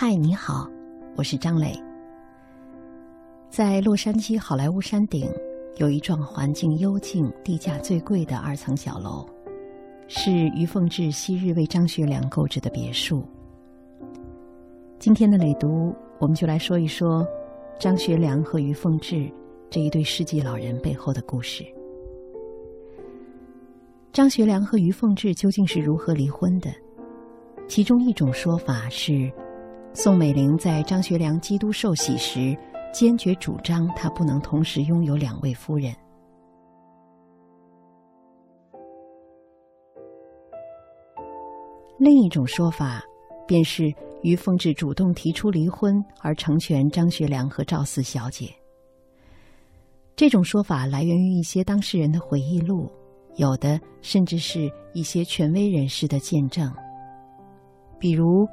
嗨，你好，我是张磊。在洛杉矶好莱坞山顶，有一幢环境幽静、地价最贵的二层小楼，是于凤至昔日为张学良购置的别墅。今天的累读，我们就来说一说张学良和于凤至这一对世纪老人背后的故事。张学良和于凤至究竟是如何离婚的？其中一种说法是，宋美龄在张学良基督受洗时，坚决主张他不能同时拥有两位夫人。另一种说法，便是于凤至主动提出离婚，而成全张学良和赵四小姐。这种说法来源于一些当事人的回忆录，有的甚至是一些权威人士的见证。比如，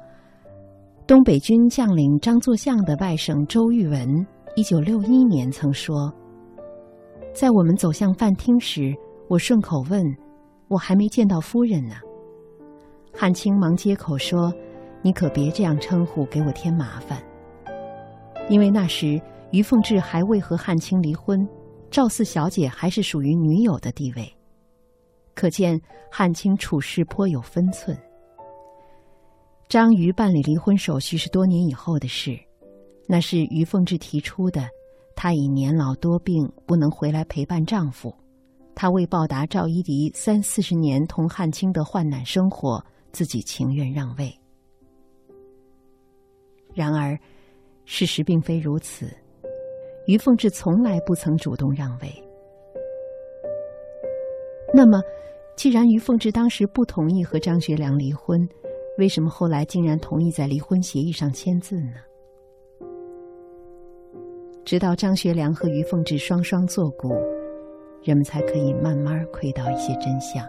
东北军将领张作相的外甥周玉文，一九六一年曾说：“在我们走向饭厅时，我顺口问：‘我还没见到夫人呢。’汉卿忙接口说：‘你可别这样称呼，给我添麻烦。’因为那时于凤至还未和汉卿离婚，赵四小姐还是属于女友的地位，可见汉卿处事颇有分寸。”张瑜办理离婚手续是多年以后的事，那是于凤至提出的。她已年老多病，不能回来陪伴丈夫。她为报答赵一荻三四十年同汉卿的患难生活，自己情愿让位。然而，事实并非如此。于凤至从来不曾主动让位。那么，既然于凤至当时不同意和张学良离婚，为什么后来竟然同意在离婚协议上签字呢？直到张学良和于凤至双双作古，人们才可以慢慢窥到一些真相。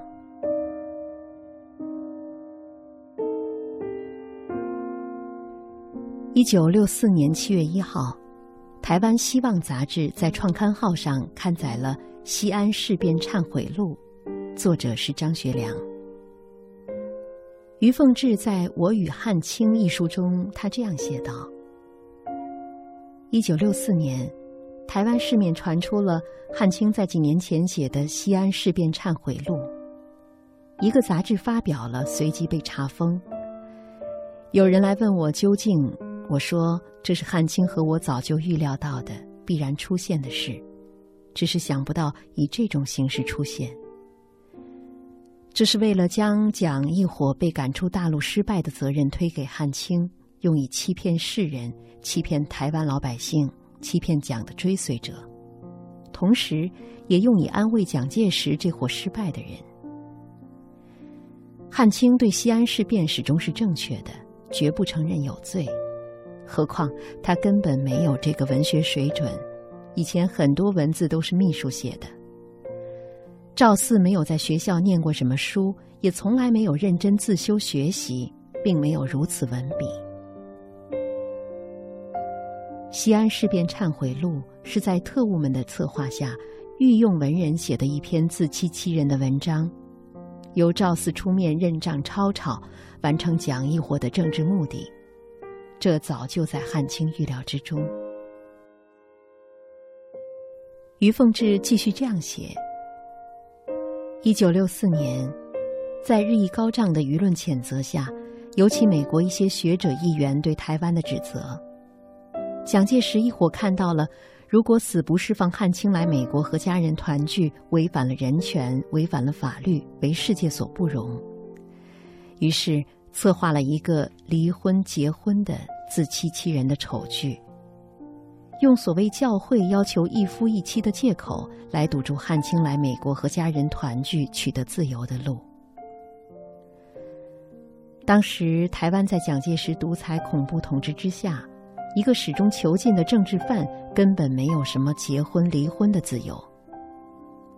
一九六四年七月一号，台湾《希望》杂志在创刊号上刊载了《西安事变忏悔录》，作者是张学良。于凤至在《我与汉卿》一书中，他这样写道：“一九六四年，台湾市面传出了汉卿在几年前写的《西安事变忏悔录》，一个杂志发表了，随即被查封。有人来问我究竟，我说这是汉卿和我早就预料到的必然出现的事，只是想不到以这种形式出现。”这是为了将蒋一伙被赶出大陆失败的责任推给汉卿，用以欺骗世人、欺骗台湾老百姓、欺骗蒋的追随者，同时也用以安慰蒋介石这伙失败的人。汉卿对西安事变始终是正确的，绝不承认有罪。何况他根本没有这个文学水准，以前很多文字都是秘书写的。赵四没有在学校念过什么书，也从来没有认真自修学习，并没有如此文笔。西安事变忏悔录是在特务们的策划下，御用文人写的一篇自欺欺人的文章，由赵四出面认账抄抄，完成蒋一伙的政治目的。这早就在汉卿预料之中。于凤至继续这样写。一九六四年，在日益高涨的舆论谴责下，尤其美国一些学者议员对台湾的指责，蒋介石一伙看到了，如果死不释放汉卿来美国和家人团聚，违反了人权，违反了法律，为世界所不容。于是策划了一个离婚结婚的自欺欺人的丑剧。用所谓教会要求一夫一妻的借口来堵住汉卿来美国和家人团聚、取得自由的路。当时台湾在蒋介石独裁恐怖统治之下，一个始终囚禁的政治犯根本没有什么结婚离婚的自由，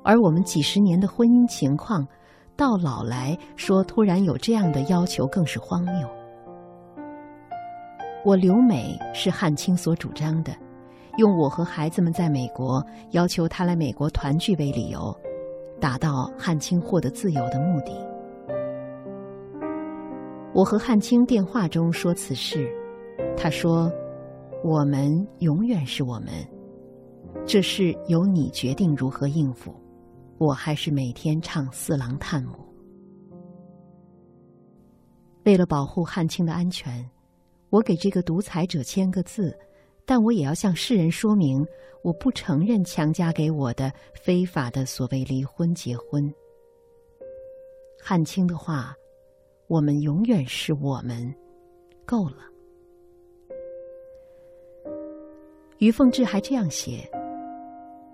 而我们几十年的婚姻情况，到老来说突然有这样的要求，更是荒谬。我留美是汉卿所主张的。用我和孩子们在美国要求他来美国团聚为理由，达到汉卿获得自由的目的。我和汉卿电话中说此事，他说：“我们永远是我们，这事由你决定如何应付。我还是每天唱四郎探母。为了保护汉卿的安全，我给这个独裁者签个字，但我也要向世人说明，我不承认强加给我的非法的所谓离婚结婚。汉卿的话，我们永远是我们，够了。”于凤至还这样写：“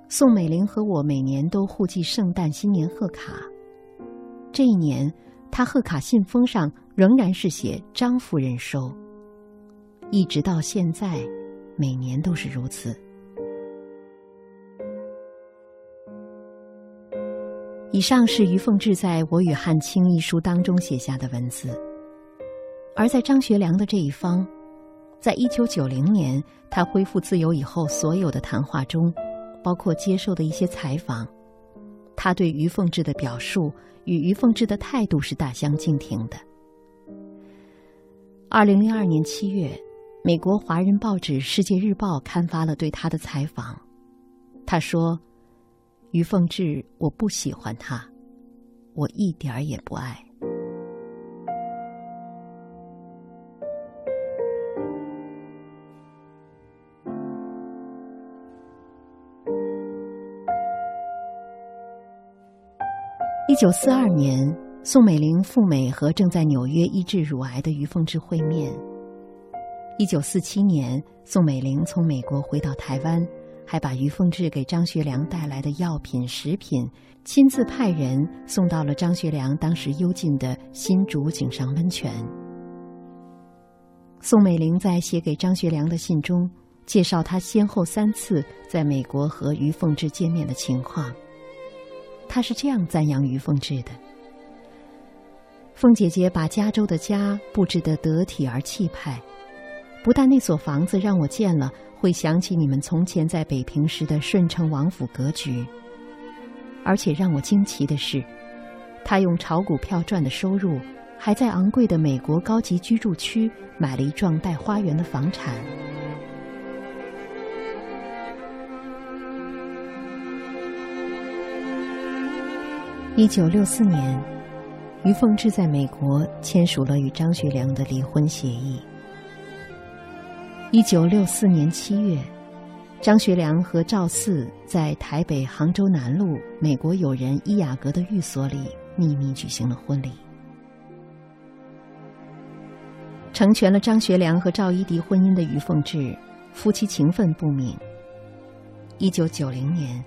宋美龄和我每年都互寄圣诞、新年贺卡。这一年，他贺卡信封上仍然是写张夫人收，一直到现在，每年都是如此。”以上是于凤至在《我与汉卿》一书当中写下的文字，而在张学良的这一方。在一九九零年，他恢复自由以后，所有的谈话中，包括接受的一些采访，他对于凤至的表述与于凤至的态度是大相径庭的。二零零二年七月，美国华人报纸《世界日报》刊发了对他的采访，他说：“于凤至，我不喜欢他，我一点儿也不爱。”一九四二年，宋美龄赴美和正在纽约医治乳癌的于凤至会面。一九四七年，宋美龄从美国回到台湾，还把于凤至给张学良带来的药品、食品，亲自派人送到了张学良当时幽禁的新竹井上温泉。宋美龄在写给张学良的信中，介绍他先后三次在美国和于凤至见面的情况。他是这样赞扬于凤至的：“凤姐姐把加州的家布置得得体而气派，不但那所房子让我见了会想起你们从前在北平时的顺城王府格局，而且让我惊奇的是，他用炒股票赚的收入，还在昂贵的美国高级居住区买了一幢带花园的房产。”一九六四年，于凤至在美国签署了与张学良的离婚协议。一九六四年七月，张学良和赵四在台北杭州南路美国友人伊雅阁的寓所里秘密举行了婚礼，成全了张学良和赵一荻婚姻的于凤至，夫妻情分不泯。一九九零年。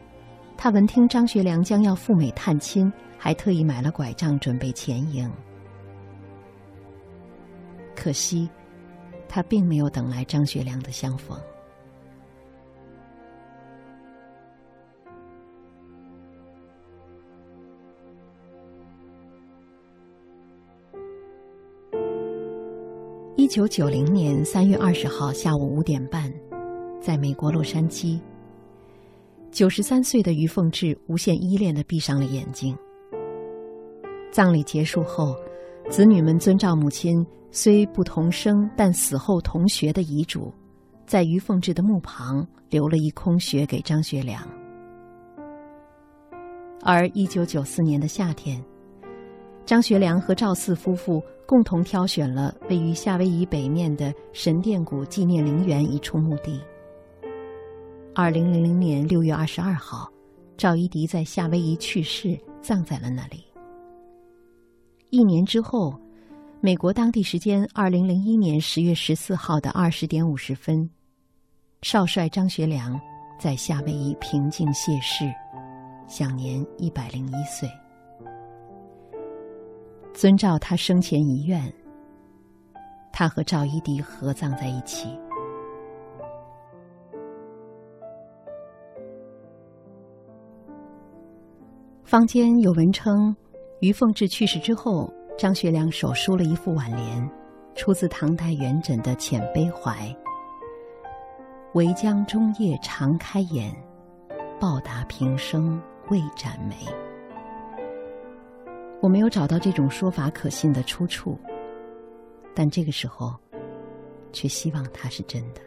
他闻听张学良将要赴美探亲，还特意买了拐杖准备前迎。可惜，他并没有等来张学良的相逢。一九九零年三月二十号下午五点半，在美国洛杉矶。九十三岁的于凤至无限依恋的闭上了眼睛。葬礼结束后，子女们遵照母亲虽不同生但死后同学的遗嘱，在于凤至的墓旁留了一空穴给张学良。而一九九四年的夏天，张学良和赵四夫妇共同挑选了位于夏威夷北面的神殿谷纪念陵园一处墓地。二零零零年六月二十二号，赵一荻在夏威夷去世，葬在了那里。一年之后，美国当地时间二零零一年十月十四号的二十点五十分，少帅张学良在夏威夷平静谢世，享年一百零一岁。遵照他生前遗愿，他和赵一荻合葬在一起。坊间有文称，于凤至去世之后，张学良手书了一副挽联，出自唐代元稹的《遣悲怀》：“唯将终夜常开眼，报答平生未展眉。”我没有找到这种说法可信的出处，但这个时候，却希望它是真的。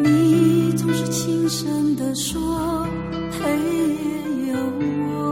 你总是轻声地说黑夜有我。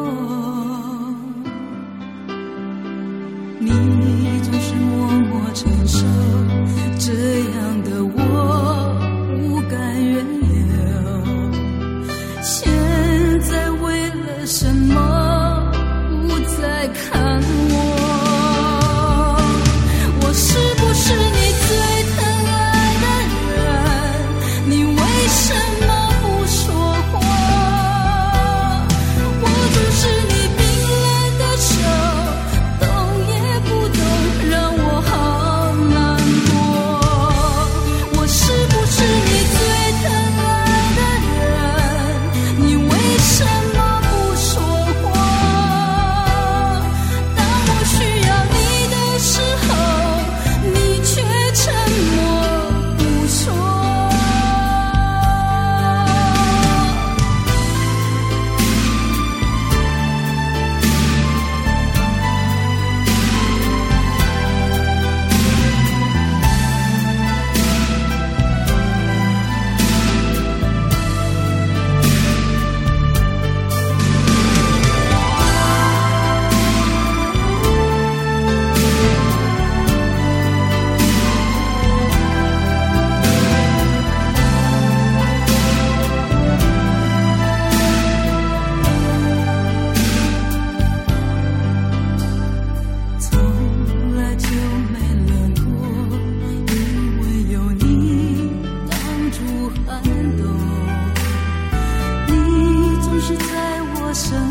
心。